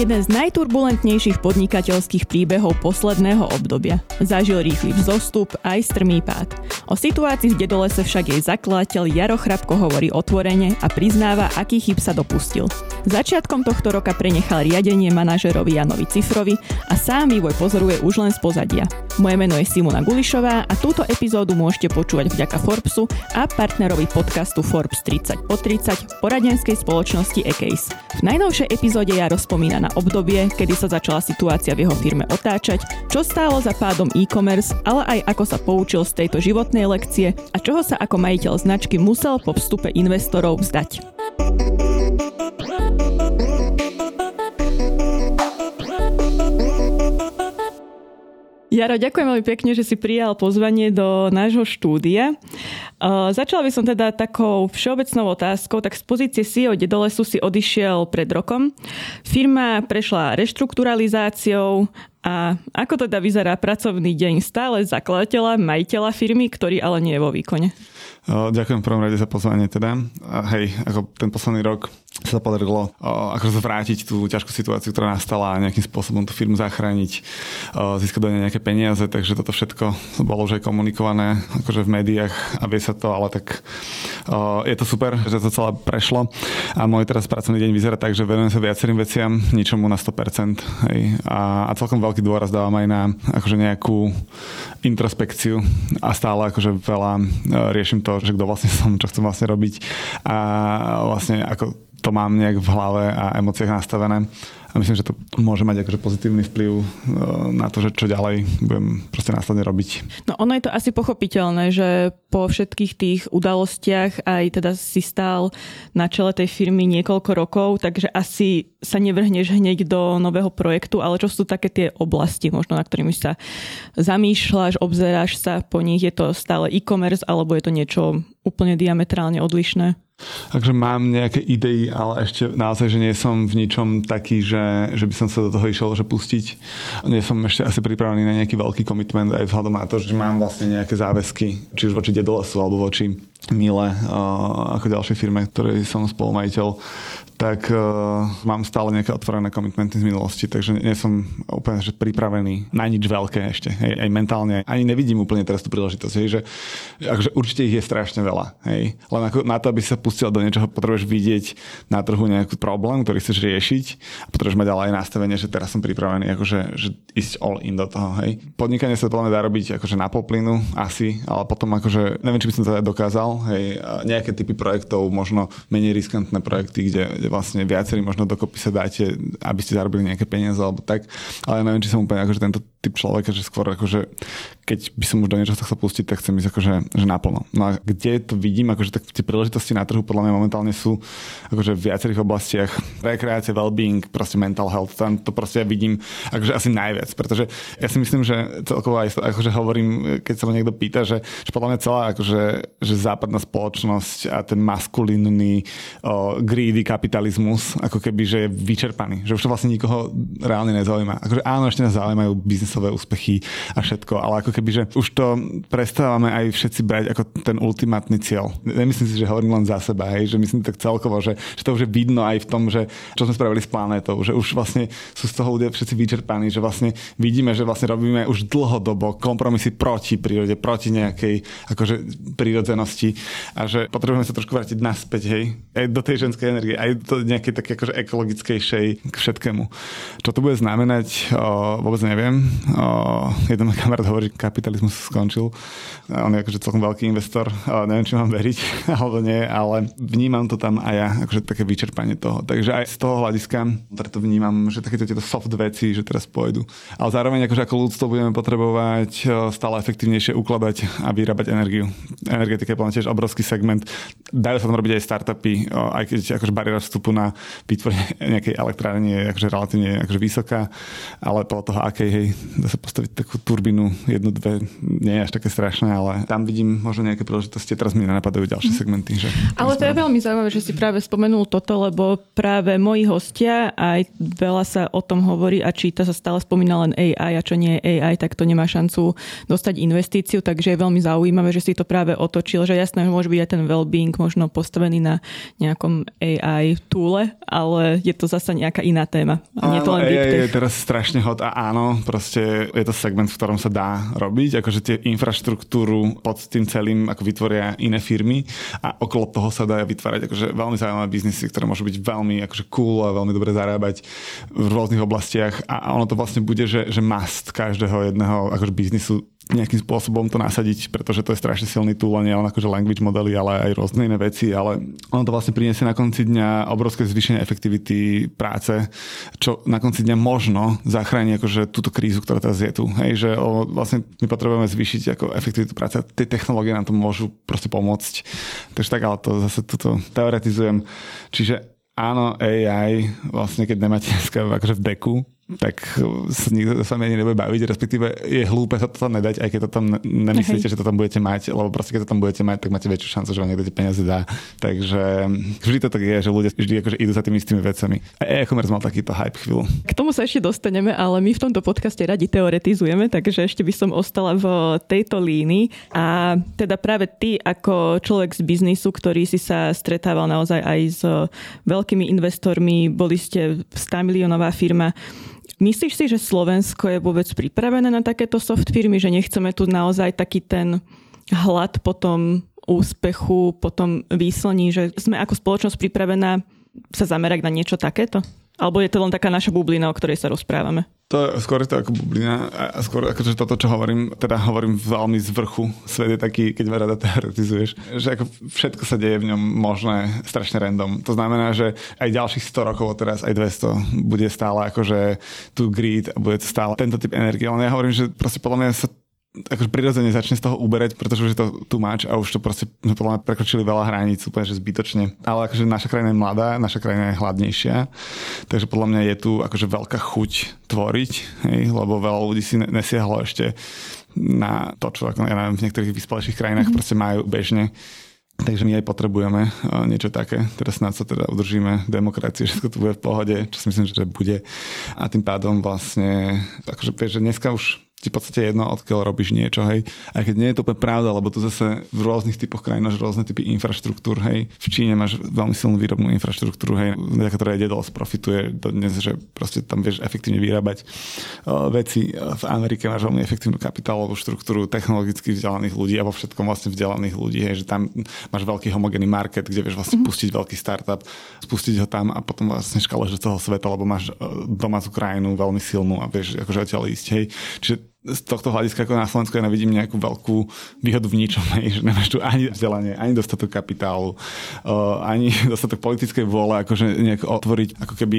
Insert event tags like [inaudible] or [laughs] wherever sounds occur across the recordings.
Jeden z najturbulentnejších podnikateľských príbehov posledného obdobia. Zažil rýchly vzostup aj strmý pád. O situácii v Dedolese však jej zakladateľ Jaro Chrapko hovorí otvorene a priznáva, aký chyb sa dopustil. Začiatkom tohto roka prenechal riadenie manažerovi Janovi Cifrovi a sám vývoj pozoruje už len z pozadia. Moje meno je Simona Gulišová a túto epizódu môžete počúvať vďaka Forbesu a partnerovi podcastu Forbes 30 po 30 poradenskej spoločnosti Ecase. V najnovšej epizóde ja rozpomína na obdobie, kedy sa začala situácia v jeho firme otáčať, čo stálo za pádom e-commerce, ale aj ako sa poučil z tejto životnej lekcie a čoho sa ako majiteľ značky musel po vstupe investorov vzdať. Jaro, ďakujem veľmi pekne, že si prijal pozvanie do nášho štúdia. Uh, začala by som teda takou všeobecnou otázkou. Tak z pozície CEO Dedolesu si odišiel pred rokom. Firma prešla reštrukturalizáciou a ako teda vyzerá pracovný deň stále zakladateľa, majiteľa firmy, ktorý ale nie je vo výkone? Ďakujem v prvom rade za pozvanie teda. Hej, ako ten posledný rok sa podarilo akože zvrátiť tú ťažkú situáciu, ktorá nastala a nejakým spôsobom tú firmu zachrániť, získať do nej nejaké peniaze, takže toto všetko bolo už aj komunikované akože v médiách a vie sa to, ale tak je to super, že to celé prešlo a môj teraz pracovný deň vyzerá tak, že venujem sa viacerým veciam, ničomu na 100%. Hej. A, a celkom veľký dôraz dávam aj na akože nejakú introspekciu a stále akože veľa e, riešim to, že kto vlastne som, čo chcem vlastne robiť a vlastne ako to mám nejak v hlave a emóciách nastavené a myslím, že to môže mať akože pozitívny vplyv e, na to, že čo ďalej budem proste následne robiť. No ono je to asi pochopiteľné, že po všetkých tých udalostiach aj teda si stál na čele tej firmy niekoľko rokov, takže asi sa nevrhneš hneď do nového projektu, ale čo sú také tie oblasti možno, na ktorými sa zamýšľaš, obzeráš sa po nich, je to stále e-commerce alebo je to niečo úplne diametrálne odlišné? Takže mám nejaké idei, ale ešte naozaj, že nie som v ničom taký, že, že by som sa do toho išiel že pustiť. Nie som ešte asi pripravený na nejaký veľký komitment aj vzhľadom na to, že mám vlastne nejaké záväzky, či už voči Dedolesu alebo voči Mile ako ďalšej firme, ktorej som spolumajiteľ tak uh, mám stále nejaké otvorené komitmenty z minulosti, takže nie som úplne že pripravený na nič veľké ešte. Hej, aj mentálne. Ani nevidím úplne teraz tú príležitosť, hej, že akože určite ich je strašne veľa. Hej. Len ako na to, aby sa pustil do niečoho, potrebuješ vidieť na trhu nejaký problém, ktorý chceš riešiť a potrebuješ mať ale aj nastavenie, že teraz som pripravený akože, že ísť all in do toho. Hej. Podnikanie sa podľa dá robiť akože na poplinu asi, ale potom akože, neviem, či by som to dokázal, hej, nejaké typy projektov, možno menej riskantné projekty, kde, kde vlastne viacerí možno dokopy sa dáte, aby ste zarobili nejaké peniaze alebo tak. Ale neviem, či som úplne akože tento typ človeka, že skôr akože keď by som už do niečoho chcel pustiť, tak chcem ísť akože že naplno. No a kde to vidím, akože tak tie príležitosti na trhu podľa mňa momentálne sú akože v viacerých oblastiach. Rekreácia, well-being, proste mental health, tam to proste ja vidím akože asi najviac, pretože ja si myslím, že celkovo aj akože hovorím, keď sa ma niekto pýta, že, že podľa mňa celá akože, že západná spoločnosť a ten maskulínny o, greedy kapitalizmus ako keby, že je vyčerpaný, že už to vlastne nikoho reálne nezaujíma. Akože áno, ešte nás zaujímajú biznisové úspechy a všetko, ale ako keby, že už to prestávame aj všetci brať ako ten ultimátny cieľ. Nemyslím si, že hovorím len za seba, hej, že myslím tak celkovo, že, že to už je vidno aj v tom, že čo sme spravili s planétou, že už vlastne sú z toho ľudia všetci vyčerpaní, že vlastne vidíme, že vlastne robíme už dlhodobo kompromisy proti prírode, proti nejakej akože prírodzenosti a že potrebujeme sa trošku vrátiť naspäť, hej, aj do tej ženskej energie, aj do nejakej také akože ekologickejšej k všetkému. Čo to bude znamenať, o, vôbec neviem. O, jeden kamarát hovorí, kapitalizmus skončil. On je akože celkom veľký investor, neviem, či mám veriť [laughs] alebo nie, ale vnímam to tam aj ja, akože také vyčerpanie toho. Takže aj z toho hľadiska preto vnímam, že takéto tieto soft veci, že teraz pôjdu. Ale zároveň akože ako ľudstvo budeme potrebovať stále efektívnejšie ukladať a vyrábať energiu. Energetika je tiež obrovský segment. Dajú sa tam robiť aj startupy, aj keď akože bariéra vstupu na vytvorenie [laughs] nejakej elektrárne je akože relatívne akože vysoká, ale podľa toho, akej, hej, dá sa postaviť takú turbínu jednu jedno, dve nie je až také strašné, ale tam vidím možno nejaké príležitosti. Teraz mi nenapadajú ďalšie mhm. segmenty. Že ale to je veľmi zaujímavé, že si práve spomenul toto, lebo práve moji hostia, aj veľa sa o tom hovorí a číta sa stále spomína len AI a čo nie je AI, tak to nemá šancu dostať investíciu, takže je veľmi zaujímavé, že si to práve otočil, že jasné, že môže byť aj ten well-being možno postavený na nejakom AI túle, ale je to zase nejaká iná téma. A nie to len AI je teraz strašne hot a áno, proste je to segment, v ktorom sa dá robiť, akože tie infraštruktúru pod tým celým ako vytvoria iné firmy. A okolo toho sa dá vytvárať akože veľmi zaujímavé biznisy, ktoré môžu byť veľmi akože cool a veľmi dobre zarábať v rôznych oblastiach. A ono to vlastne bude, že, že must každého jedného akože biznisu nejakým spôsobom to nasadiť, pretože to je strašne silný tool nie len akože language modely, ale aj rôzne iné veci, ale ono to vlastne priniesie na konci dňa obrovské zvýšenie efektivity práce, čo na konci dňa možno zachráni akože túto krízu, ktorá teraz je tu. Hej, že vlastne my potrebujeme zvýšiť ako efektivitu práce a tie technológie nám to môžu proste pomôcť. Takže tak, ale to zase tuto teoretizujem. Čiže áno, AI, vlastne keď nemáte dneska akože v deku, tak sa nikto sa ani nebude baviť, respektíve je hlúpe sa to tam nedať, aj keď to tam nemyslíte, že to tam budete mať, lebo proste keď to tam budete mať, tak máte väčšiu šancu, že vám niekto tie peniaze dá. Takže vždy to tak je, že ľudia vždy akože idú za tými istými vecami. A e-commerce mal takýto hype chvíľu. K tomu sa ešte dostaneme, ale my v tomto podcaste radi teoretizujeme, takže ešte by som ostala v tejto línii. A teda práve ty ako človek z biznisu, ktorý si sa stretával naozaj aj s veľkými investormi, boli ste 100 miliónová firma, Myslíš si, že Slovensko je vôbec pripravené na takéto soft firmy, že nechceme tu naozaj taký ten hlad po tom úspechu, po tom výslení, že sme ako spoločnosť pripravená sa zamerať na niečo takéto? Alebo je to len taká naša bublina, o ktorej sa rozprávame? To je skôr to ako bublina a skôr že toto, čo hovorím, teda hovorím veľmi z vrchu. Svet je taký, keď ma rada teoretizuješ, že ako všetko sa deje v ňom možné strašne random. To znamená, že aj ďalších 100 rokov teraz, aj 200, bude stále akože tu grid a bude stále tento typ energie. Ale ja hovorím, že proste podľa mňa sa akože prirodzene začne z toho uberať, pretože už je to tu máč a už to proste sme podľa mňa prekročili veľa hraníc, úplne že zbytočne. Ale akože naša krajina je mladá, naša krajina je hladnejšia, takže podľa mňa je tu akože veľká chuť tvoriť, hej, lebo veľa ľudí si nesiahlo ešte na to, čo ako, ja neviem, v niektorých vyspelejších krajinách mm-hmm. proste majú bežne. Takže my aj potrebujeme niečo také. Teraz snáď sa teda udržíme demokracie, všetko tu bude v pohode, čo si myslím, že bude. A tým pádom vlastne, akože že dneska už ti v podstate jedno, odkiaľ robíš niečo, hej. A keď nie je to úplne pravda, lebo tu zase v rôznych typoch krajín máš rôzne typy infraštruktúr, hej. V Číne máš veľmi silnú výrobnú infraštruktúru, hej, vďaka ktorej Dedals profituje dnes, že proste tam vieš efektívne vyrábať uh, veci. V Amerike máš veľmi efektívnu kapitálovú štruktúru technologicky vzdelaných ľudí a vo všetkom vlastne vzdelaných ľudí, hej, že tam máš veľký homogénny market, kde vieš vlastne mm-hmm. pustiť veľký startup, spustiť ho tam a potom vlastne škálež do celého sveta, lebo máš domácu krajinu veľmi silnú a vieš akože odtiaľ ísť, hej. Čiže z tohto hľadiska ako na Slovensku ja nevidím nejakú veľkú výhodu v ničom, [laughs] že nemáš tu ani vzdelanie, ani dostatok kapitálu, uh, ani [laughs] dostatok politickej vôle, akože nejak otvoriť ako keby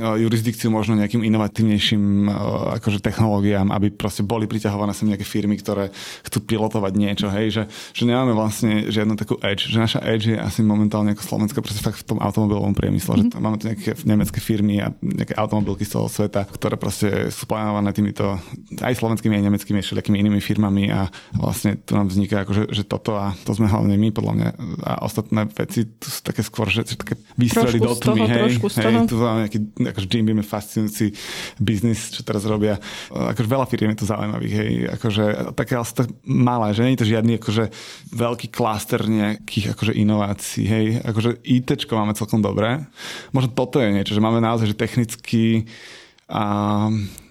uh, jurisdikciu možno nejakým inovatívnejším uh, akože technológiám, aby proste boli priťahované sem nejaké firmy, ktoré chcú pilotovať niečo, hej, že, že nemáme vlastne žiadnu takú edge, že naša edge je asi momentálne ako Slovenska proste fakt v tom automobilovom priemysle, mm-hmm. že máme tu nejaké nemecké firmy a nejaké automobilky z toho sveta, ktoré proste sú plánované týmito aj Slovenskými slovenskými aj nemeckými všelijakými inými firmami a vlastne tu nám vzniká akože, že toto a to sme hlavne my podľa mňa. A ostatné veci tu sú také skôr, že, že také výstrely do tmy, hej, hej, tu máme nejaký akože Jim Beam fascinujúci biznis, čo teraz robia. Akože veľa firiem je to zaujímavých, hej, akože také ale to malé, že nie je to žiadny akože veľký klaster nejakých akože inovácií, hej, akože ITčko máme celkom dobré. Možno toto je niečo, že máme naozaj, že technicky a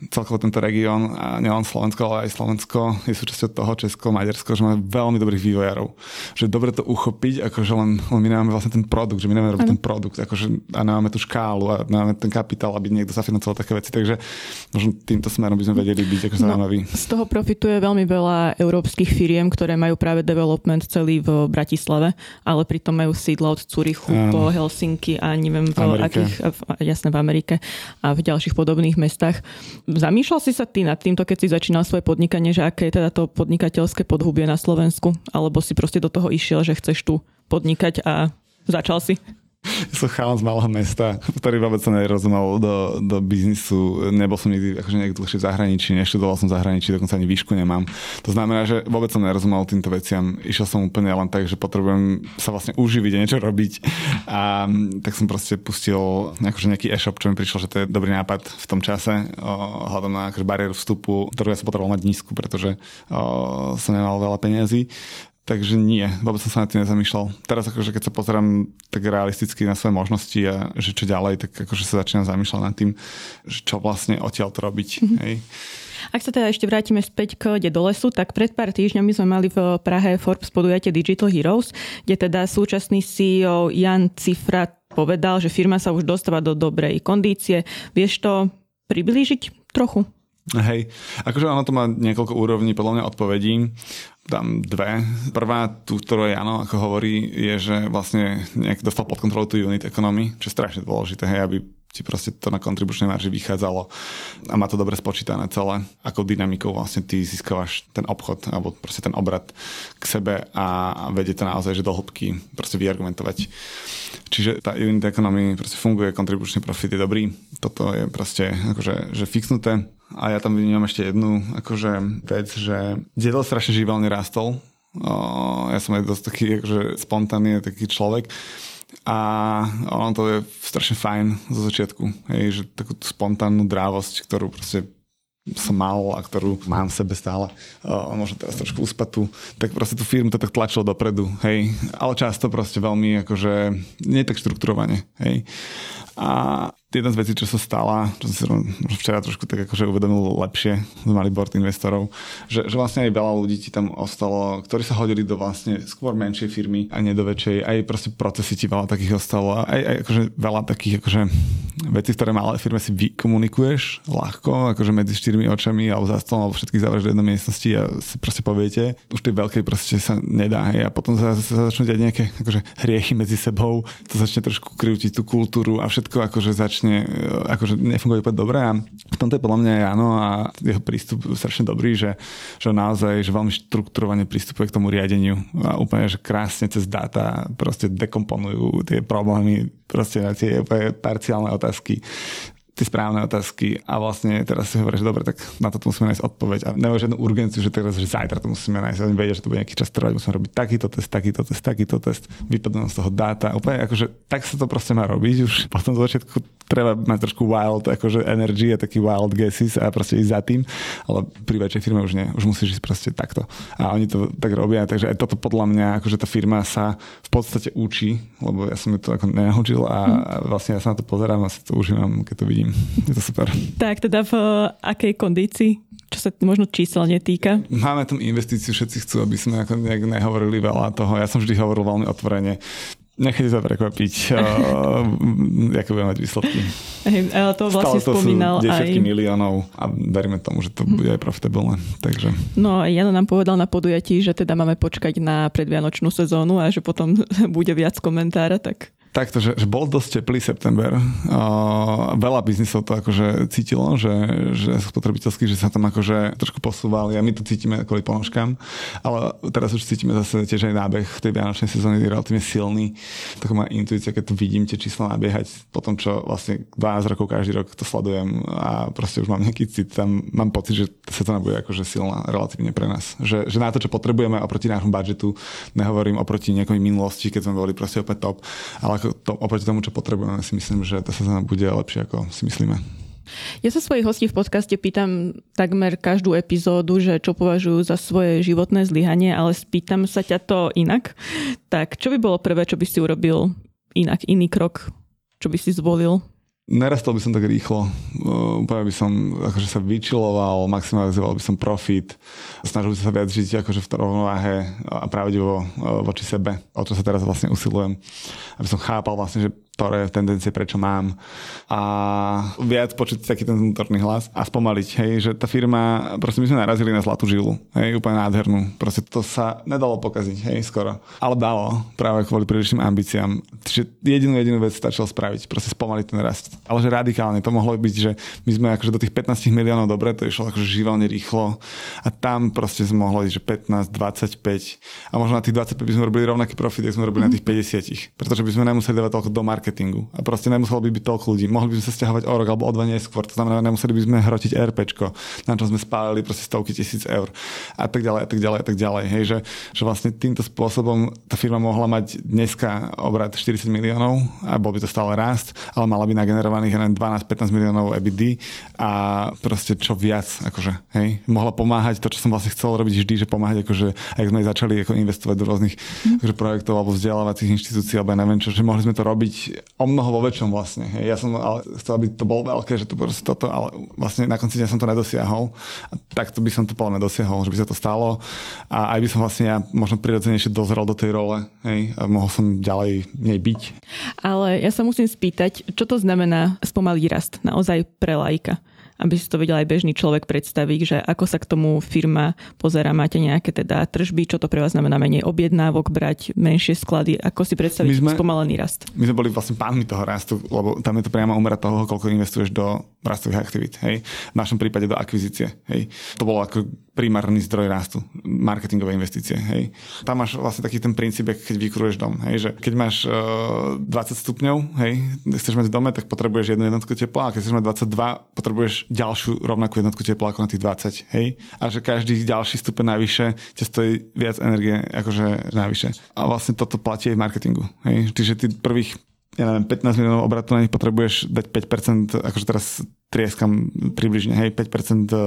celkovo tento región, a nielen Slovensko, ale aj Slovensko je súčasťou toho Česko, Maďarsko, že máme veľmi dobrých vývojárov. Že je dobre to uchopiť, akože len, len my nemáme vlastne ten produkt, že my nemáme robiť ten produkt, akože a nemáme tú škálu a nemáme ten kapitál, aby niekto zafinancoval také veci. Takže možno týmto smerom by sme vedeli byť ako zaujímaví. No, z toho profituje veľmi veľa európskych firiem, ktoré majú práve development celý v Bratislave, ale pritom majú sídla od Curichu um, po Helsinky a neviem v Amerike. akých, jasne v Amerike a v ďalších podobných iných mestách. Zamýšľal si sa ty nad týmto, keď si začínal svoje podnikanie, že aké je teda to podnikateľské podhubie na Slovensku? Alebo si proste do toho išiel, že chceš tu podnikať a začal si? [laughs] som chalan z malého mesta, ktorý vôbec sa nerozumel do, do biznisu. Nebol som nikdy akože niekto dlhšie v zahraničí, neštudoval som v zahraničí, dokonca ani výšku nemám. To znamená, že vôbec som nerozumel týmto veciam. Išiel som úplne len tak, že potrebujem sa vlastne uživiť a niečo robiť. A tak som proste pustil akože nejaký e-shop, čo mi prišlo, že to je dobrý nápad v tom čase, hľadom na akože bariéru vstupu, ktorú ja som potreboval mať nízku, pretože o, som nemal veľa peniazy. Takže nie, vôbec som sa na tým nezamýšľal. Teraz akože keď sa pozerám tak realisticky na svoje možnosti a že čo ďalej, tak akože sa začínam zamýšľať nad tým, že čo vlastne odtiaľ to robiť. Mm-hmm. Hej. Ak sa teda ešte vrátime späť k do lesu, tak pred pár týždňami sme mali v Prahe Forbes podujatie Digital Heroes, kde teda súčasný CEO Jan Cifra povedal, že firma sa už dostáva do dobrej kondície. Vieš to priblížiť trochu? Hej, akože ono to má niekoľko úrovní podľa mňa odpovedí. Dám dve. Prvá, tú, ktorú Jano ako hovorí, je, že vlastne nejak dostal pod kontrolu tú unit economy, čo je strašne dôležité, hej, aby ti proste to na kontribučnej marži vychádzalo. A má to dobre spočítané celé, ako dynamikou vlastne ty získavaš ten obchod alebo proste ten obrad k sebe a vedie to naozaj, že do hĺbky proste vyargumentovať. Čiže tá unit economy proste funguje, kontribučný profit je dobrý, toto je proste akože že fixnuté a ja tam vidím ešte jednu akože vec, že diedel strašne živelne rástol. O, ja som aj dosť taký akože spontánny taký človek. A ono to je strašne fajn zo začiatku. Hej, že takú spontánnu drávosť, ktorú proste som mal a ktorú mám v sebe stále, uh, možno teraz trošku uspatú, tak proste tú firmu to tak tlačilo dopredu, hej. Ale často proste veľmi akože nie tak štrukturovane, hej. A jedna z vecí, čo sa stala, čo som si včera trošku tak akože uvedomil lepšie, sme mali board investorov, že, že vlastne aj veľa ľudí ti tam ostalo, ktorí sa hodili do vlastne skôr menšej firmy a nie do väčšej. Aj proste procesy ti veľa takých ostalo. Aj, aj akože veľa takých akože veci, ktoré malé firme si vykomunikuješ ľahko, akože medzi štyrmi očami alebo za stolom, alebo všetkých zavrieš do jednej miestnosti a si proste poviete. Už tej veľkej proste sa nedá. Hej. A potom sa, sa začnú diať nejaké akože hriechy medzi sebou, to začne trošku krútiť tú kultúru a všetko akože začne strašne, e, akože nefunguje úplne dobre a v tomto je podľa mňa áno a jeho prístup strašne dobrý, že, že naozaj, že veľmi štrukturovane prístupuje k tomu riadeniu a úplne, že krásne cez dáta proste dekomponujú tie problémy proste na tie parciálne otázky tie správne otázky a vlastne teraz si hovoríš, že dobre, tak na to musíme nájsť odpoveď a nemajú žiadnu urgenciu, že teraz, že zajtra to musíme nájsť. Oni vedia, že to bude nejaký čas trvať, musíme robiť takýto test, takýto test, takýto test, vypadnú z toho dáta. Úplne akože tak sa to proste má robiť už. Potom z začiatku treba mať trošku wild akože energy a taký wild guesses a proste ísť za tým, ale pri väčšej firme už nie, už musíš ísť proste takto. A oni to tak robia, takže aj toto podľa mňa, akože tá firma sa v podstate učí, lebo ja som ju to ako nenaučil a vlastne ja sa na to pozerám a si to užívam, keď to vidím [laughs] je to super. Tak teda v akej kondícii? Čo sa možno číselne týka? Máme tam investíciu, všetci chcú, aby sme ako nejak nehovorili veľa toho. Ja som vždy hovoril veľmi otvorene. Nechajte sa prekvapiť, [laughs] uh, aké budeme mať výsledky. Hey, to vlastne Stále to spomínal sú aj... miliónov a veríme tomu, že to bude aj profitabilné. Takže... No Jano nám povedal na podujatí, že teda máme počkať na predvianočnú sezónu a že potom [laughs] bude viac komentára, tak takto, že, že bol dosť teplý september. Uh, veľa biznisov to akože cítilo, že, že spotrebiteľský, že sa tam akože trošku posúvali a my to cítime kvôli ponožkám, ale teraz už cítime zase tiež aj nábeh tej vianočnej sezóny je relatívne silný. Taká moja intuícia, keď tu vidím tie čísla nabiehať po tom, čo vlastne 12 rokov každý rok to sledujem a proste už mám nejaký cit, tam mám pocit, že sezóna bude akože silná relatívne pre nás. Že, že na to, čo potrebujeme oproti nášmu budžetu, nehovorím oproti nejakej minulosti, keď sme boli proste opäť top, ale ako to, oproti tomu, čo potrebujeme, si myslím, že tá sezóna bude lepšia, ako si myslíme. Ja sa svojich hostí v podcaste pýtam takmer každú epizódu, že čo považujú za svoje životné zlyhanie, ale spýtam sa ťa to inak. Tak čo by bolo prvé, čo by si urobil inak, iný krok, čo by si zvolil? Nerastol by som tak rýchlo. Úplne by som akože sa vyčiloval, maximalizoval by som profit, snažil by som sa viac žiť akože v rovnováhe a pravdivo voči sebe, o čo sa teraz vlastne usilujem. Aby som chápal vlastne, že ktoré tendencie, prečo mám a viac počuť taký ten vnútorný hlas a spomaliť, hej, že tá firma, proste my sme narazili na zlatú žilu, hej, úplne nádhernú. Proste to sa nedalo pokaziť, hej, skoro. Ale dalo, práve kvôli prílišným ambíciám. Čiže jedinú jedinú vec stačilo spraviť, proste spomaliť ten rast. Ale že radikálne, to mohlo byť, že my sme akože do tých 15 miliónov dobre, to išlo akože živelne rýchlo a tam proste sme mohli že 15, 25 a možno na tých 25 by sme robili rovnaký profit, ako sme robili mm. na tých 50, pretože by sme nemuseli dávať toľko do market marketingu. A proste nemuselo by byť toľko ľudí. Mohli by sme sa stiahovať o rok alebo o dva neskôr. To znamená, nemuseli by sme hrotiť RPčko, na čom sme spálili proste stovky tisíc eur. A tak ďalej, a tak ďalej, a tak ďalej. Hej, že, že vlastne týmto spôsobom tá firma mohla mať dneska obrad 40 miliónov a bol by to stále rast, ale mala by nagenerovaných len 12-15 miliónov EBD a proste čo viac, akože, hej, mohla pomáhať to, čo som vlastne chcel robiť vždy, že pomáhať, akože, ak sme začali ako investovať do rôznych mm. akože, projektov alebo vzdelávacích inštitúcií, alebo ja neviem čo, že mohli sme to robiť o mnoho vo väčšom vlastne. Hej. Ja som ale chcel, aby to bolo veľké, že to proste toto, ale vlastne na konci dňa som to nedosiahol. A takto by som to podľa mňa dosiahol, že by sa to stalo. A aj by som vlastne ja možno prirodzenejšie dozrel do tej role hej, a mohol som ďalej nej byť. Ale ja sa musím spýtať, čo to znamená spomalý rast naozaj pre lajka? aby si to vedel aj bežný človek predstaviť, že ako sa k tomu firma pozera, máte nejaké teda tržby, čo to pre vás znamená menej objednávok, brať menšie sklady, ako si predstaviť my sme, spomalený rast? My sme boli vlastne pánmi toho rastu, lebo tam je to priamo umrať toho, koľko investuješ do rastových aktivít. Hej? V našom prípade do akvizície. Hej? To bolo ako primárny zdroj rastu, marketingové investície. Hej. Tam máš vlastne taký ten princíp, keď vykruješ dom. Hej, že keď máš uh, e, 20 stupňov, hej, chceš mať v dome, tak potrebuješ jednu jednotku tepla a keď chceš mať 22, potrebuješ ďalšiu rovnakú jednotku tepla ako na tých 20. Hej. A že každý ďalší stupeň navyše ťa stojí viac energie akože navyše. A vlastne toto platí aj v marketingu. Hej. Čiže ty prvých ja neviem, 15 miliónov obratu na nich potrebuješ dať 5%, akože teraz trieskam približne, hej, 5% e,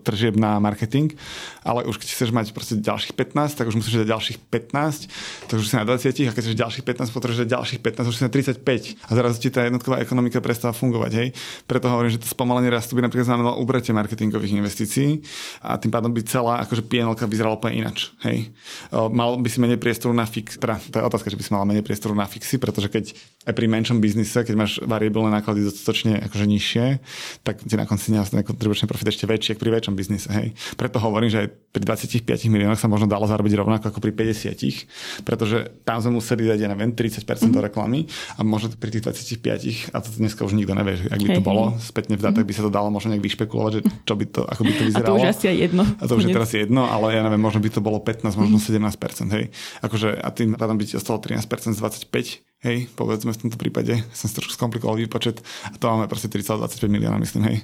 tržieb na marketing, ale už keď chceš mať proste ďalších 15, tak už musíš dať ďalších 15, tak už si na 20 a keď chceš ďalších 15, potrebuješ dať ďalších 15, už si na 35 a zrazu ti tá jednotková ekonomika prestáva fungovať, hej. Preto hovorím, že to spomalenie rastu by napríklad znamenalo ubratie marketingových investícií a tým pádom by celá akože PNL vyzerala úplne inač, hej. E, mal by si menej priestoru na fix, teda to je otázka, že by si mal menej priestoru na fixy, pretože keď aj pri menšom biznise, keď máš variabilné náklady dostatočne akože nižšie, tak ti na konci dňa ten kontribučný profit ešte väčší, ako pri väčšom biznise. Hej. Preto hovorím, že aj pri 25 miliónoch sa možno dalo zarobiť rovnako ako pri 50, pretože tam sme museli dať, ja neviem, 30% mm-hmm. do reklamy a možno pri tých 25, a to dneska už nikto nevie, ak by to bolo, spätne v dátach by sa to dalo možno nejak vyšpekulovať, že čo by to, ako by to vyzeralo. [laughs] A to už asi aj jedno. A to už je teraz jedno, ale ja neviem, možno by to bolo 15, možno 17%, hej. Akože, a tým pádom by ti ostalo 13% z 25, hej, povedzme v tomto prípade, som si trošku skomplikoval výpočet a to máme proste 3,25 milióna, myslím, hej,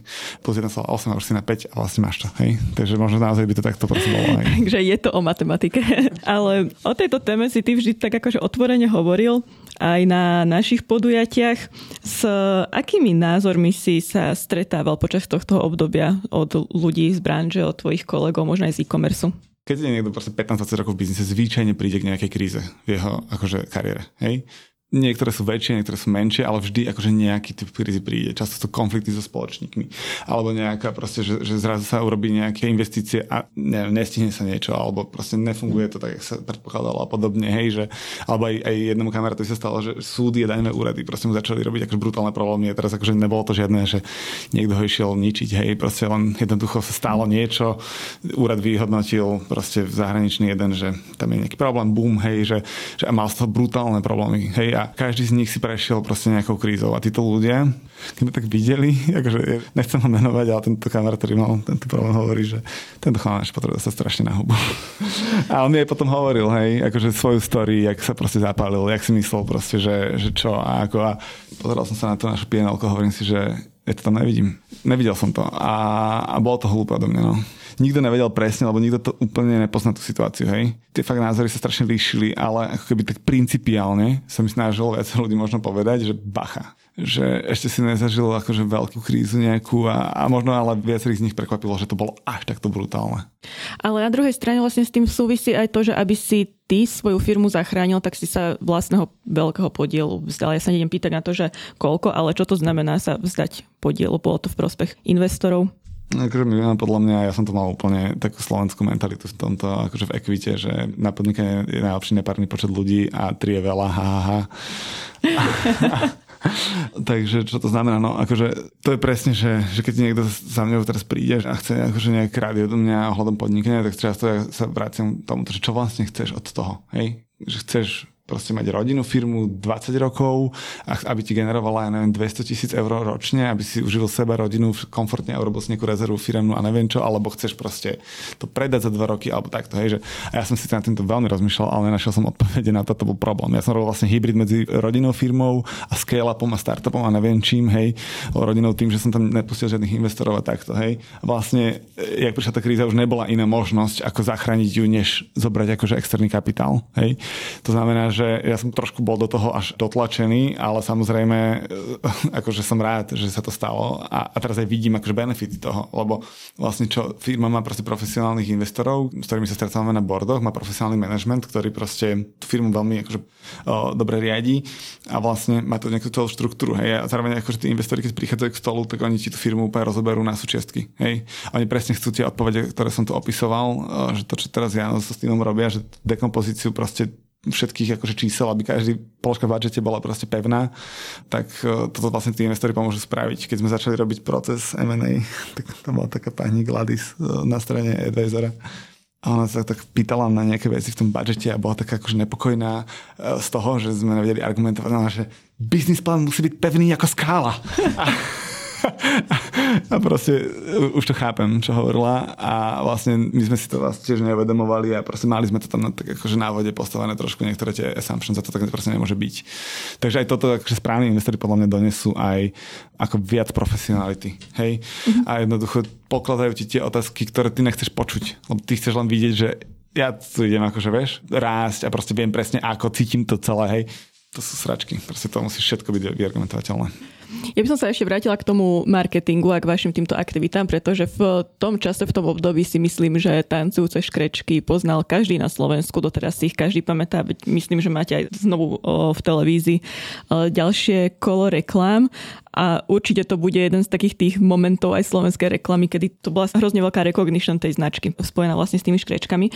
plus 1,8 a na 5 a vlastne máš to, hej. Takže možno naozaj by to takto proste bolo, hej. Takže je to o matematike. [laughs] Ale o tejto téme si ty vždy tak akože otvorene hovoril aj na našich podujatiach. S akými názormi si sa stretával počas tohto obdobia od ľudí z branže, od tvojich kolegov, možno aj z e-commerce? keď je niekto proste 15-20 rokov v biznise, zvyčajne príde k nejakej kríze v jeho akože, kariére. Hej? Niektoré sú väčšie, niektoré sú menšie, ale vždy akože nejaký typ krízy príde. Často sú konflikty so spoločníkmi. Alebo nejaká proste, že, že zrazu sa urobí nejaké investície a neviem, nestihne sa niečo, alebo proste nefunguje to tak, jak sa predpokladalo a podobne. Hej, že, alebo aj, aj jednému kamarátovi sa stalo, že súdy a daňové úrady proste mu začali robiť akože brutálne problémy. A teraz akože nebolo to žiadne, že niekto ho išiel ničiť. Hej, proste len jednoducho sa stalo niečo. Úrad vyhodnotil proste v zahraničný jeden, že tam je nejaký problém, boom, hej, že, že mal z toho brutálne problémy. Hej, a každý z nich si prešiel proste nejakou krízou. A títo ľudia, keď ma tak videli, [laughs] akože nechcem ho menovať, ale tento kamarát, ktorý mal tento problém, hovorí, že tento chalán potrebuje sa strašne na hubu. [laughs] A on mi aj potom hovoril, hej, akože svoju story, jak sa proste zapálil, jak si myslel proste, že, že čo a ako. A pozeral som sa na to našu PNL, hovorím si, že ja to tam nevidím. Nevidel som to. A, a bolo to hlúpe do mňa, no nikto nevedel presne, lebo nikto to úplne nepozná tú situáciu, hej. Tie fakt názory sa strašne líšili, ale ako keby tak principiálne sa mi snažil viac ľudí možno povedať, že bacha že ešte si nezažil akože veľkú krízu nejakú a, a možno ale viacerých z nich prekvapilo, že to bolo až takto brutálne. Ale na druhej strane vlastne s tým súvisí aj to, že aby si ty svoju firmu zachránil, tak si sa vlastného veľkého podielu vzdal. Ja sa nejdem pýtať na to, že koľko, ale čo to znamená sa vzdať podielu. Bolo to v prospech investorov? Akože my podľa mňa, ja som to mal úplne takú slovenskú mentalitu v tomto, akože v ekvite, že na podnikanie je najlepší nepárny počet ľudí a tri je veľa, ha, ha, ha. [laughs] [laughs] Takže čo to znamená? No akože to je presne, že, že keď niekto za mňou teraz príde a chce akože nejaké rádio do mňa ohľadom podnikania, tak často ja sa vraciam tomu, že čo vlastne chceš od toho, hej? Že chceš proste mať rodinnú firmu 20 rokov, aby ti generovala, ja neviem, 200 tisíc eur ročne, aby si užil seba rodinu komfortne a urobil si nejakú rezervu firemnú a neviem čo, alebo chceš proste to predať za dva roky, alebo takto, hej, že a ja som si na týmto veľmi rozmýšľal, ale nenašiel som odpovede na to, to bol problém. Ja som robil vlastne hybrid medzi rodinnou firmou a scale-upom a startupom a neviem čím, hej, rodinou tým, že som tam nepustil žiadnych investorov a takto, hej. Vlastne, jak prišla tá kríza, už nebola iná možnosť, ako zachrániť ju, než zobrať akože externý kapitál, hej. To znamená, že ja som trošku bol do toho až dotlačený, ale samozrejme [laughs] akože som rád, že sa to stalo a, a teraz aj vidím akože benefity toho, lebo vlastne čo firma má proste profesionálnych investorov, s ktorými sa stretávame na bordoch, má profesionálny manažment, ktorý proste tú firmu veľmi akože o, dobre riadi a vlastne má to nejakú celú štruktúru. Hej. A zároveň akože tí investori, keď prichádzajú k stolu, tak oni ti tú firmu úplne rozoberú na súčiastky. Hej. Oni presne chcú tie odpovede, ktoré som tu opisoval, že to, čo teraz ja so s tým robia, že dekompozíciu proste všetkých akože čísel, aby každý položka v budžete bola proste pevná, tak e, toto vlastne tí investori pomôžu spraviť. Keď sme začali robiť proces M&A, [laughs] tak to bola taká pani Gladys e, na strane advisora. A ona sa tak pýtala na nejaké veci v tom budžete a bola taká akože nepokojná e, z toho, že sme nevedeli argumentovať, že biznis plán musí byť pevný ako skála. A [laughs] [laughs] a proste už to chápem, čo hovorila a vlastne my sme si to vlastne tiež neuvedomovali a proste mali sme to tam na tak akože návode postavené trošku niektoré tie assumptions a to tak proste nemôže byť. Takže aj toto akože správni investori podľa mňa donesú aj ako viac profesionality. Hej? Mm-hmm. A jednoducho pokladajú ti tie otázky, ktoré ty nechceš počuť. Lebo ty chceš len vidieť, že ja tu idem akože, vieš, rásť a proste viem presne, ako cítim to celé, hej. To sú sračky. Proste to musí všetko byť vyargumentovateľné. Ja by som sa ešte vrátila k tomu marketingu a k vašim týmto aktivitám, pretože v tom čase, v tom období si myslím, že tancujúce škrečky poznal každý na Slovensku, doteraz si ich každý pamätá, myslím, že máte aj znovu v televízii ďalšie kolo reklám a určite to bude jeden z takých tých momentov aj slovenskej reklamy, kedy to bola hrozne veľká recognition tej značky, spojená vlastne s tými škrečkami.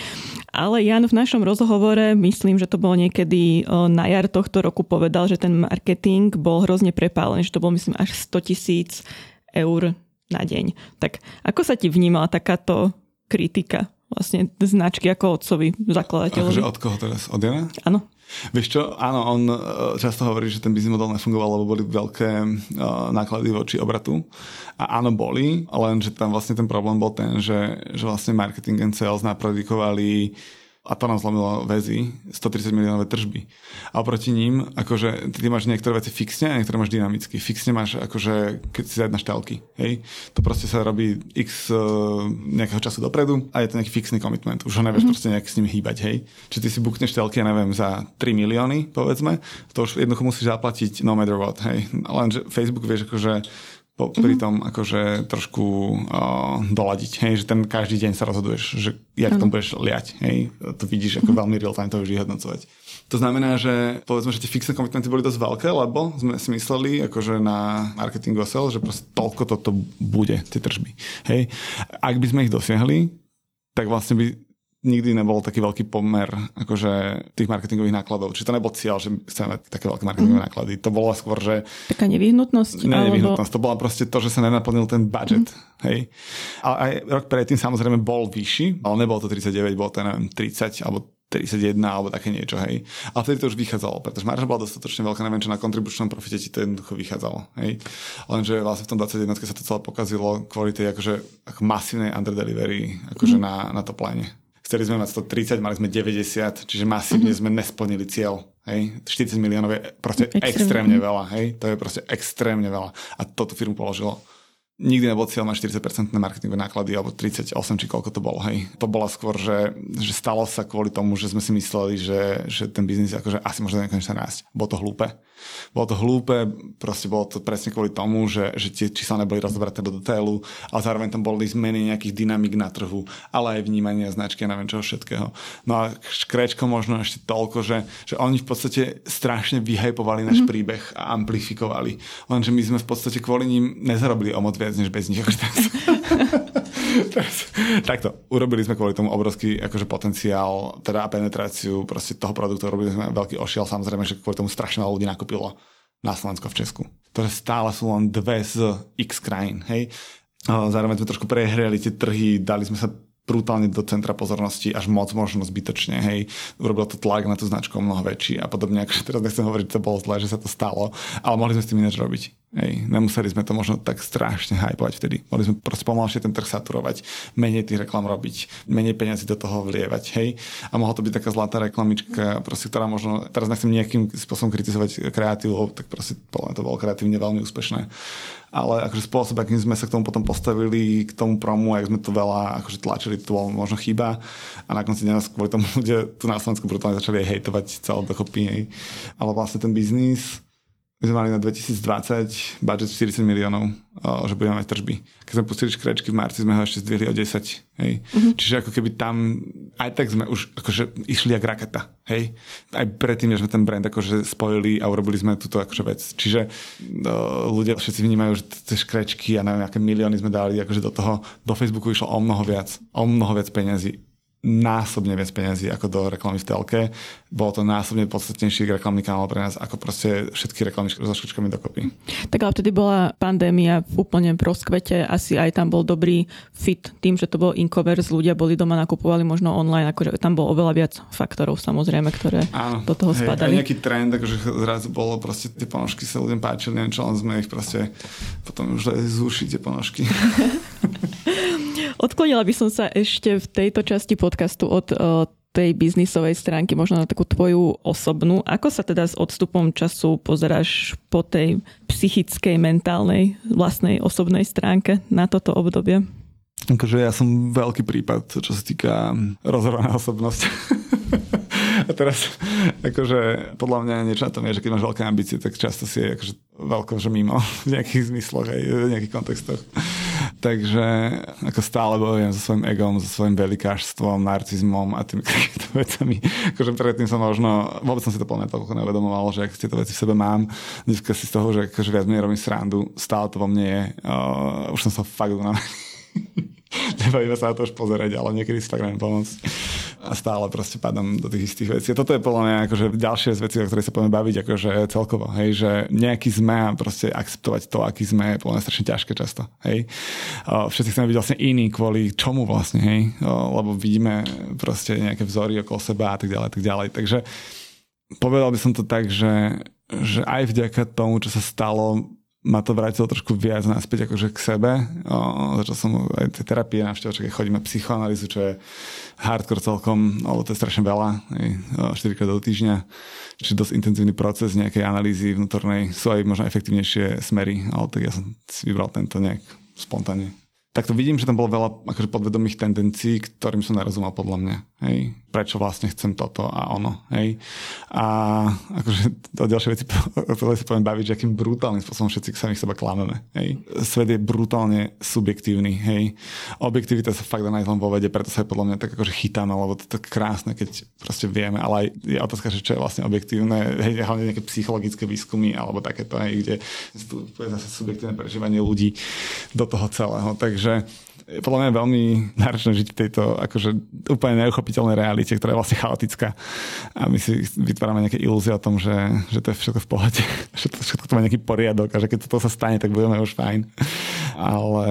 Ale Jan v našom rozhovore, myslím, že to bolo niekedy na jar tohto roku povedal, že ten marketing bol hrozne prepálený, že to bolo myslím až 100 tisíc eur na deň. Tak ako sa ti vnímala takáto kritika vlastne značky ako otcovi zakladateľovi? Akože od koho teraz? Od Jana? Áno. Vieš čo, áno, on e, často hovorí, že ten biznis model nefungoval, lebo boli veľké uh, náklady voči obratu. A áno, boli, len že tam vlastne ten problém bol ten, že, že vlastne marketing and sales napredikovali a to nám zlomilo väzy, 130 miliónové tržby. A oproti ním, akože ty máš niektoré veci fixne a niektoré máš dynamicky. Fixne máš akože, keď si na telky, hej, to proste sa robí x uh, nejakého času dopredu a je to nejaký fixný komitment. Už ho nevieš mm-hmm. proste nejak s ním hýbať, hej. Či ty si bukneš telky, ja neviem, za 3 milióny, povedzme, to už jednoducho musíš zaplatiť no matter what, hej. Lenže Facebook vieš akože po, pri mhm. tom akože trošku uh, doladiť, hej, že ten každý deň sa rozhoduješ, že jak uh-huh. to budeš liať, hej, to vidíš ako uh-huh. veľmi real time to už vyhodnocovať. To znamená, že povedzme, že tie fixné komitmenty boli dosť veľké, lebo sme si mysleli akože na marketingu sell, že proste toľko toto bude, tie tržby. Hej. Ak by sme ich dosiahli, tak vlastne by nikdy nebol taký veľký pomer akože tých marketingových nákladov. Čiže to nebol cieľ, že chceme také veľké marketingové mm. náklady. To bolo skôr, že... Taká nevyhnutnosť? Ne, nevyhnutnosť. Alebo... To bola proste to, že sa nenaplnil ten budget. Mm. Hej. Ale aj rok predtým samozrejme bol vyšší, ale nebol to 39, bol to neviem, 30 alebo 31 alebo také niečo, hej. Ale vtedy to už vychádzalo, pretože marža bola dostatočne veľká, neviem, čo na kontribučnom profite ti to jednoducho vychádzalo, hej. Lenže vlastne v tom 21 sa to celé pokazilo kvôli tej akože ako masívnej underdelivery akože mm. na, na to pláne. Chceli sme mať 130, mali sme 90, čiže masívne mm-hmm. sme nesplnili cieľ. Hej? 40 miliónov je proste extrémne. extrémne veľa. Hej? To je proste extrémne veľa. A toto firmu položilo nikdy nebol cieľ mať 40% marketingové náklady alebo 38 či koľko to bolo. Hej. To bola skôr, že, že stalo sa kvôli tomu, že sme si mysleli, že, že ten biznis akože asi môže nekonečne rásť. Bolo to hlúpe. Bolo to hlúpe, proste bolo to presne kvôli tomu, že, že tie čísla neboli rozobraté do detailu, ale zároveň tam boli zmeny nejakých dynamik na trhu, ale aj vnímanie značky a neviem čoho všetkého. No a škrečko možno ešte toľko, že, že oni v podstate strašne vyhajpovali náš mm-hmm. príbeh a amplifikovali. Lenže my sme v podstate kvôli ním nezarobili o moc viac než bez nich. [laughs] [laughs] Takto, urobili sme kvôli tomu obrovský akože potenciál, teda penetráciu proste toho produktu, robili sme veľký ošiel, samozrejme, že kvôli tomu strašne veľa ľudí nakúpilo na Slovensko v Česku. Ktoré stále sú len dve z x krajín, hej. Zároveň sme trošku prehrali tie trhy, dali sme sa brutálne do centra pozornosti, až moc možno zbytočne, hej. Urobil to tlak na tú značku mnoho väčší a podobne, akože teraz nechcem hovoriť, že to bolo zlé, že sa to stalo, ale mohli sme s tým ináč robiť. Hej. Nemuseli sme to možno tak strašne hypovať vtedy. Mohli sme proste pomalšie ten trh saturovať, menej tých reklam robiť, menej peniazy do toho vlievať, hej. A mohla to byť taká zlatá reklamička, proste, ktorá možno, teraz nechcem nejakým spôsobom kritizovať kreatívu, tak proste to bolo kreatívne veľmi úspešné ale akože spôsob, akým sme sa k tomu potom postavili, k tomu promu, ak sme to veľa akože tlačili, to bolo možno chyba a na konci dňa kvôli tomu ľudia tu na Slovensku brutálne začali aj hejtovať celé dokopy. Ale vlastne ten biznis my sme mali na 2020 budget 40 miliónov, že budeme mať tržby. Keď sme pustili škrečky v marci, sme ho ešte zdvihli o 10. Hej. Uh-huh. Čiže ako keby tam, aj tak sme už akože išli jak raketa. Hej. Aj predtým, že sme ten brand akože spojili a urobili sme túto akože vec. Čiže no, ľudia všetci vnímajú, že tie škrečky a neviem, aké milióny sme dali akože do toho, do Facebooku išlo o mnoho viac, o mnoho viac peniazy násobne viac peniazy ako do reklamy v telke. Bolo to násobne podstatnejší reklamný kanál pre nás ako proste všetky reklamy so škrečkami dokopy. Tak ale vtedy bola pandémia v úplne proskvete, asi aj tam bol dobrý fit tým, že to bol incovers, ľudia boli doma, nakupovali možno online, akože tam bol oveľa viac faktorov samozrejme, ktoré Áno, do toho hej, spadali. Aj nejaký trend, akože zrazu bolo proste tie ponožky sa ľuďom páčili, neviem čo, len sme ich proste potom už zúšiť tie ponožky. [laughs] [laughs] Odklonila by som sa ešte v tejto časti podcastu od tej biznisovej stránky, možno na takú tvoju osobnú. Ako sa teda s odstupom času pozeráš po tej psychickej, mentálnej, vlastnej osobnej stránke na toto obdobie? Akože ja som veľký prípad, čo sa týka rozhodovaná osobnosť. [laughs] A teraz, akože podľa mňa niečo na tom je, že keď máš veľké ambície, tak často si je akože veľko, že mimo v nejakých zmysloch aj v nejakých kontextoch. Takže ako stále bojujem so svojím egom, so svojím velikáštvom, narcizmom a tými [laughs] vecami. Akože predtým som možno, vôbec som si to plne toľko neuvedomoval, že ak tieto veci v sebe mám, dneska si z toho, že akože viac menej robím srandu, stále to vo mne je, uh, už som sa fakt unavený. [laughs] [laughs] Nebavíme sa na to už pozerať, ale niekedy si fakt neviem pomôcť a stále proste padám do tých istých vecí. A toto je podľa mňa akože ďalšie z vecí, o ktorej sa budeme baviť akože celkovo, hej, že nejaký sme a proste akceptovať to, aký sme, je podľa mňa strašne ťažké často, hej. Všetci chceme byť vlastne iní kvôli čomu vlastne, hej, lebo vidíme proste nejaké vzory okolo seba a tak ďalej, tak ďalej. Takže povedal by som to tak, že, že aj vďaka tomu, čo sa stalo, ma to vrátilo trošku viac naspäť akože k sebe. O, začal som aj tie terapie navštevovať, keď chodíme psychoanalýzu, čo je hardcore celkom, ale to je strašne veľa, 4 krát do týždňa. Čiže dosť intenzívny proces nejakej analýzy vnútornej. Sú aj možno efektívnejšie smery, ale tak ja som si vybral tento nejak spontánne tak to vidím, že tam bolo veľa akože podvedomých tendencií, ktorým som nerozumel podľa mňa. Hej. Prečo vlastne chcem toto a ono. Hej. A akože to ďalšie veci, [laughs] o sa poviem baviť, že akým brutálnym spôsobom všetci samých seba klameme. Hej. Svet je brutálne subjektívny. Hej. Objektivita sa fakt dá nájsť len vo vede, preto sa je podľa mňa tak akože chytáme, lebo to je tak krásne, keď proste vieme, ale aj je otázka, že čo je vlastne objektívne, hej, hlavne nejaké psychologické výskumy alebo takéto, hej, kde je zase subjektívne prežívanie ľudí do toho celého. Takže Takže podľa mňa je veľmi náročné žiť v tejto akože úplne neuchopiteľnej realite, ktorá je vlastne chaotická. A my si vytvárame nejaké ilúzie o tom, že, že to je všetko v pohode, [laughs] že to, všetko to má nejaký poriadok a že keď toto sa stane, tak budeme už fajn. Ale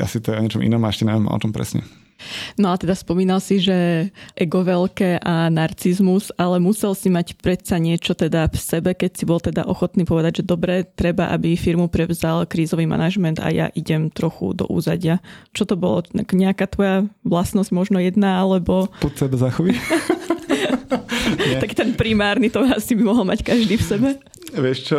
asi to je o niečom inom a ešte neviem o čom presne. No a teda spomínal si, že ego veľké a narcizmus, ale musel si mať predsa niečo teda v sebe, keď si bol teda ochotný povedať, že dobre, treba, aby firmu prevzal krízový manažment a ja idem trochu do úzadia. Čo to bolo? Nejaká tvoja vlastnosť, možno jedna, alebo... Pod sebe zachoví? [laughs] tak ten primárny to asi by mohol mať každý v sebe. Vieš čo,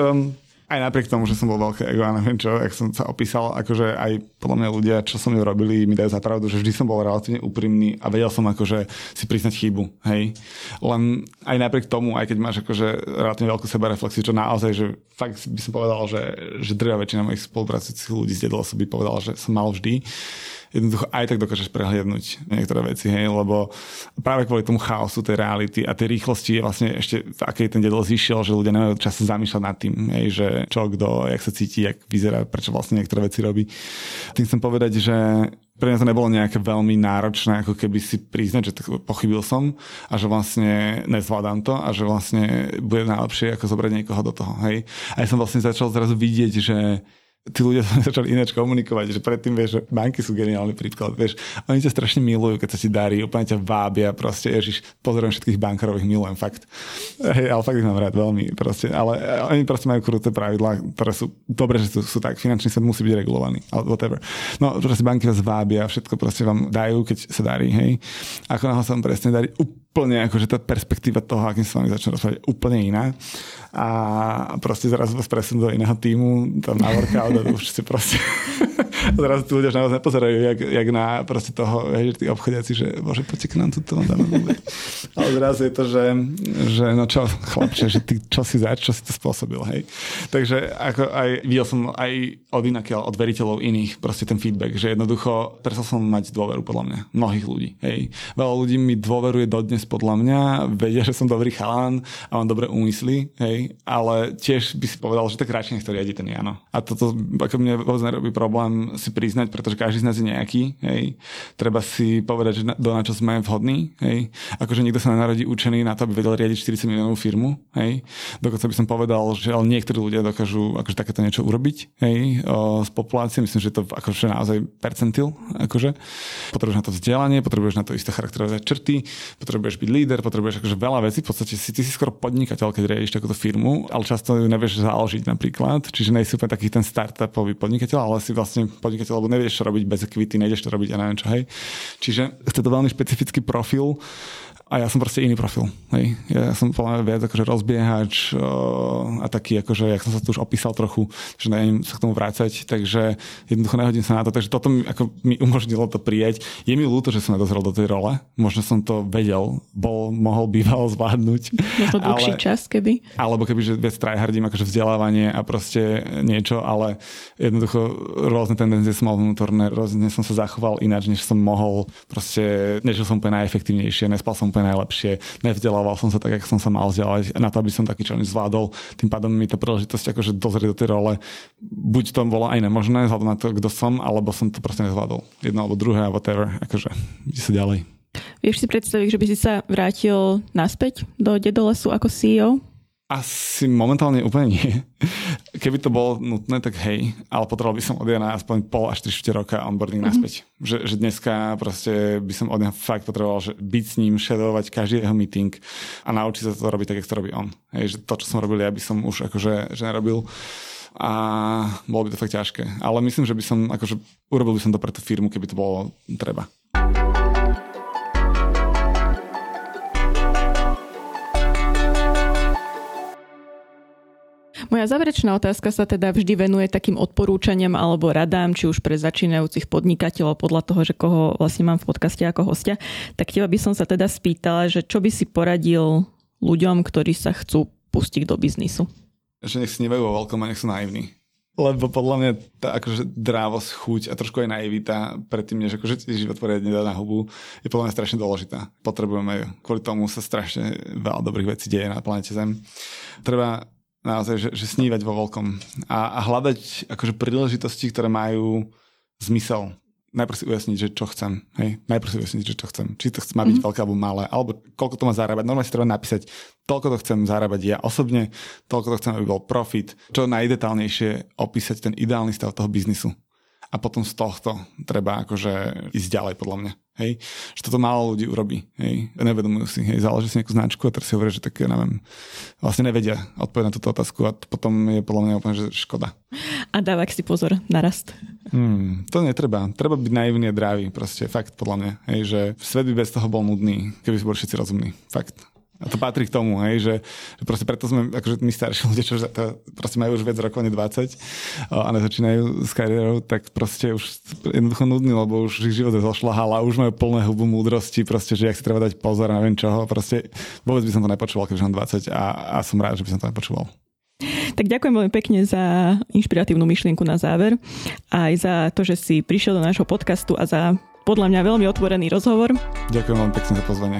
aj napriek tomu, že som bol veľké ego a neviem čo, ak som sa opísal, akože aj podľa mňa ľudia, čo som ju robili, mi dajú za pravdu, že vždy som bol relatívne úprimný a vedel som akože si priznať chybu, hej. Len aj napriek tomu, aj keď máš akože relatívne veľkú sebareflexiu, čo naozaj, že fakt by som povedal, že, že drvá väčšina mojich spolupracujúcich ľudí z Dedlosu by povedal, že som mal vždy, jednoducho aj tak dokážeš prehliadnúť niektoré veci, hej, lebo práve kvôli tomu chaosu tej reality a tej rýchlosti je vlastne ešte v akej ten dedol zišiel, že ľudia nemajú čas zamýšľať nad tým, hej, že čo, kto, jak sa cíti, jak vyzerá, prečo vlastne niektoré veci robí. Tým chcem povedať, že pre mňa to nebolo nejaké veľmi náročné, ako keby si priznať, že pochybil som a že vlastne nezvládam to a že vlastne bude najlepšie ako zobrať niekoho do toho. Hej. A ja som vlastne začal zrazu vidieť, že tí ľudia [laughs] začali ináč komunikovať, že predtým vieš, banky sú geniálny príklad, vieš, oni ťa strašne milujú, keď sa ti darí, úplne ťa vábia, proste, ježiš, pozorujeme všetkých bankárov, ich milujem, fakt. Hej, ale fakt ich mám rád veľmi, proste, ale oni proste majú kruté pravidlá, ktoré sú, dobre, že sú, sú tak, finančný svet musí byť regulovaný, ale whatever. No, proste banky vás vábia, všetko proste vám dajú, keď sa darí, hej. Ako náhle sa vám presne darí, úplne akože tá perspektíva toho, akým sa vami začne rozprávať, úplne iná. A proste zrazu vás presunú do iného týmu, tam na workout a už ste proste [laughs] zrazu tí ľudia už naozaj nepozerajú, jak, jak na proste toho, že tí obchodiaci, že bože, poďte k nám tuto, dáme Ale [laughs] zrazu je to, že, že no čo, chlapče, že ty čo si zač, čo si to spôsobil, hej. Takže ako aj, videl som aj od inakiaľ, od veriteľov iných proste ten feedback, že jednoducho presal som mať dôveru podľa mňa, mnohých ľudí, hej. Veľa ľudí mi dôveruje dodnes podľa mňa, vedia, že som dobrý chalán a mám dobré úmysly, hej, ale tiež by si povedal, že tak radšej nech to riadi ten Jano. A toto ako mne vôbec nerobí problém si priznať, pretože každý z nás je nejaký, hej. Treba si povedať, že do na čo sme vhodní, hej. Akože nikto sa nenarodí učený na to, aby vedel riadiť 40 miliónovú firmu, hej. Dokonca by som povedal, že ale niektorí ľudia dokážu akože takéto niečo urobiť, hej, o, z populácie. Myslím, že to akože naozaj percentil, akože. Potrebuješ na to vzdelanie, potrebuješ na to isté charakterové črty, potrebuješ byť líder, potrebuješ akože veľa vecí. V podstate si, ty si skoro podnikateľ, keď riadiš takúto firmu, ale často ju nevieš založiť napríklad. Čiže nejsi úplne taký ten startupový podnikateľ, ale si vlastne podnikateľ, lebo nevieš čo robiť bez equity, nejdeš to robiť a neviem čo, hej. Čiže chce to veľmi špecifický profil a ja som proste iný profil. Hej. Ja som podľa viac akože rozbiehač a taký, akože, jak som sa tu už opísal trochu, že neviem sa k tomu vrácať, takže jednoducho nehodím sa na to. Takže toto mi, ako, mi umožnilo to prijať. Je mi ľúto, že som nedozrel do tej role. Možno som to vedel, bol, mohol býval zvládnuť. to dlhší ale, čas, keby. Alebo keby, že viac tryhardím akože vzdelávanie a proste niečo, ale jednoducho rôzne tendencie som mal vnútorné, rôzne som sa zachoval ináč, než som mohol. Proste nežil som úplne najefektívnejšie, nespal som úplne úplne najlepšie. Nevzdelával som sa tak, ako som sa mal vzdelávať na to, aby som taký challenge zvládol. Tým pádom mi to príležitosť akože dozrieť do tej role. Buď to bolo aj nemožné, vzhľadom na to, kto som, alebo som to proste nezvládol. Jedno alebo druhé, whatever. Akože, ide sa ďalej. Vieš si predstaviť, že by si sa vrátil naspäť do Dedolesu ako CEO? Asi momentálne úplne nie. Keby to bolo nutné, tak hej, ale potreboval by som od Jana aspoň pol až 3 roka onboarding mm-hmm. naspäť. Že, že dneska proste by som od neho fakt potreboval že byť s ním, shadowovať každý jeho meeting a naučiť sa to robiť tak, ako to robí on. Hej, že to, čo som robil ja, by som už akože že nerobil a bolo by to fakt ťažké. Ale myslím, že by som, akože urobil by som to pre tú firmu, keby to bolo treba. Moja záverečná otázka sa teda vždy venuje takým odporúčaniam alebo radám, či už pre začínajúcich podnikateľov podľa toho, že koho vlastne mám v podcaste ako hostia. Tak teba by som sa teda spýtala, že čo by si poradil ľuďom, ktorí sa chcú pustiť do biznisu? Že nech snívajú vo veľkom a nech sú naivní. Lebo podľa mňa tá akože drávosť, chuť a trošku aj naivita predtým, než akože život poriadne dá na hubu, je podľa mňa strašne dôležitá. Potrebujeme ju. Kvôli tomu sa strašne veľa dobrých vecí deje na planete Zem. Treba naozaj, že, že snívať vo veľkom a, a hľadať akože príležitosti, ktoré majú zmysel. Najprv si ujasniť, že čo chcem. Hej? Najprv si ujasniť, že čo chcem. Či to chce má byť mm-hmm. veľké alebo malé, alebo koľko to má zarábať. Normálne si treba napísať, toľko to chcem zarábať ja osobne, toľko to chcem, aby bol profit. Čo najdetálnejšie opísať ten ideálny stav toho biznisu a potom z tohto treba akože ísť ďalej podľa mňa. Hej? Že toto málo ľudí urobí. Hej? Nevedomujú si. Hej? Záleží si nejakú značku a teraz si hovoria, že tak, ja neviem, vlastne nevedia odpovedať na túto otázku a potom je podľa mňa úplne že škoda. A dávak si pozor na rast. Hmm, to netreba. Treba byť naivný a drávý. Proste fakt podľa mňa. Hej, že svet by bez toho bol nudný, keby si boli všetci rozumní. Fakt. A to patrí k tomu, hej, že, že proste preto sme, akože my starší ľudia, čo to, proste majú už viac rokov, 20 a nezačínajú s kariérou, tak proste už jednoducho nudný, lebo už ich život je zošlahal a už majú plné hubu múdrosti, proste, že jak si treba dať pozor, neviem čoho, proste vôbec by som to nepočúval, keďže mám 20 a, a som rád, že by som to nepočúval. Tak ďakujem veľmi pekne za inšpiratívnu myšlienku na záver a aj za to, že si prišiel do nášho podcastu a za podľa mňa veľmi otvorený rozhovor. Ďakujem veľmi pekne za pozvanie.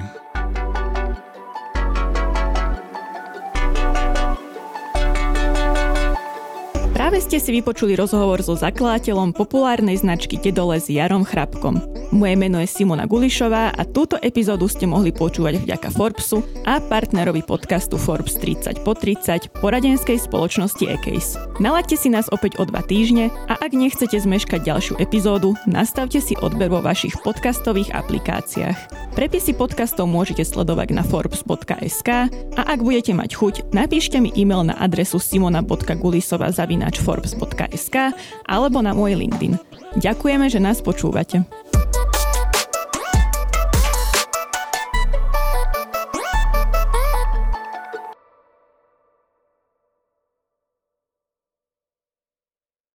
Práve ste si vypočuli rozhovor so zakladateľom populárnej značky Dedole s Jarom Chrapkom. Moje meno je Simona Gulišová a túto epizódu ste mohli počúvať vďaka Forbesu a partnerovi podcastu Forbes 30 po 30 poradenskej spoločnosti Ekeis. Nalaďte si nás opäť o dva týždne a ak nechcete zmeškať ďalšiu epizódu, nastavte si odber vo vašich podcastových aplikáciách. Prepisy podcastov môžete sledovať na forbes.sk a ak budete mať chuť, napíšte mi e-mail na adresu simona.gulisova zavináč forbes.sk alebo na môj LinkedIn. Ďakujeme, že nás počúvate.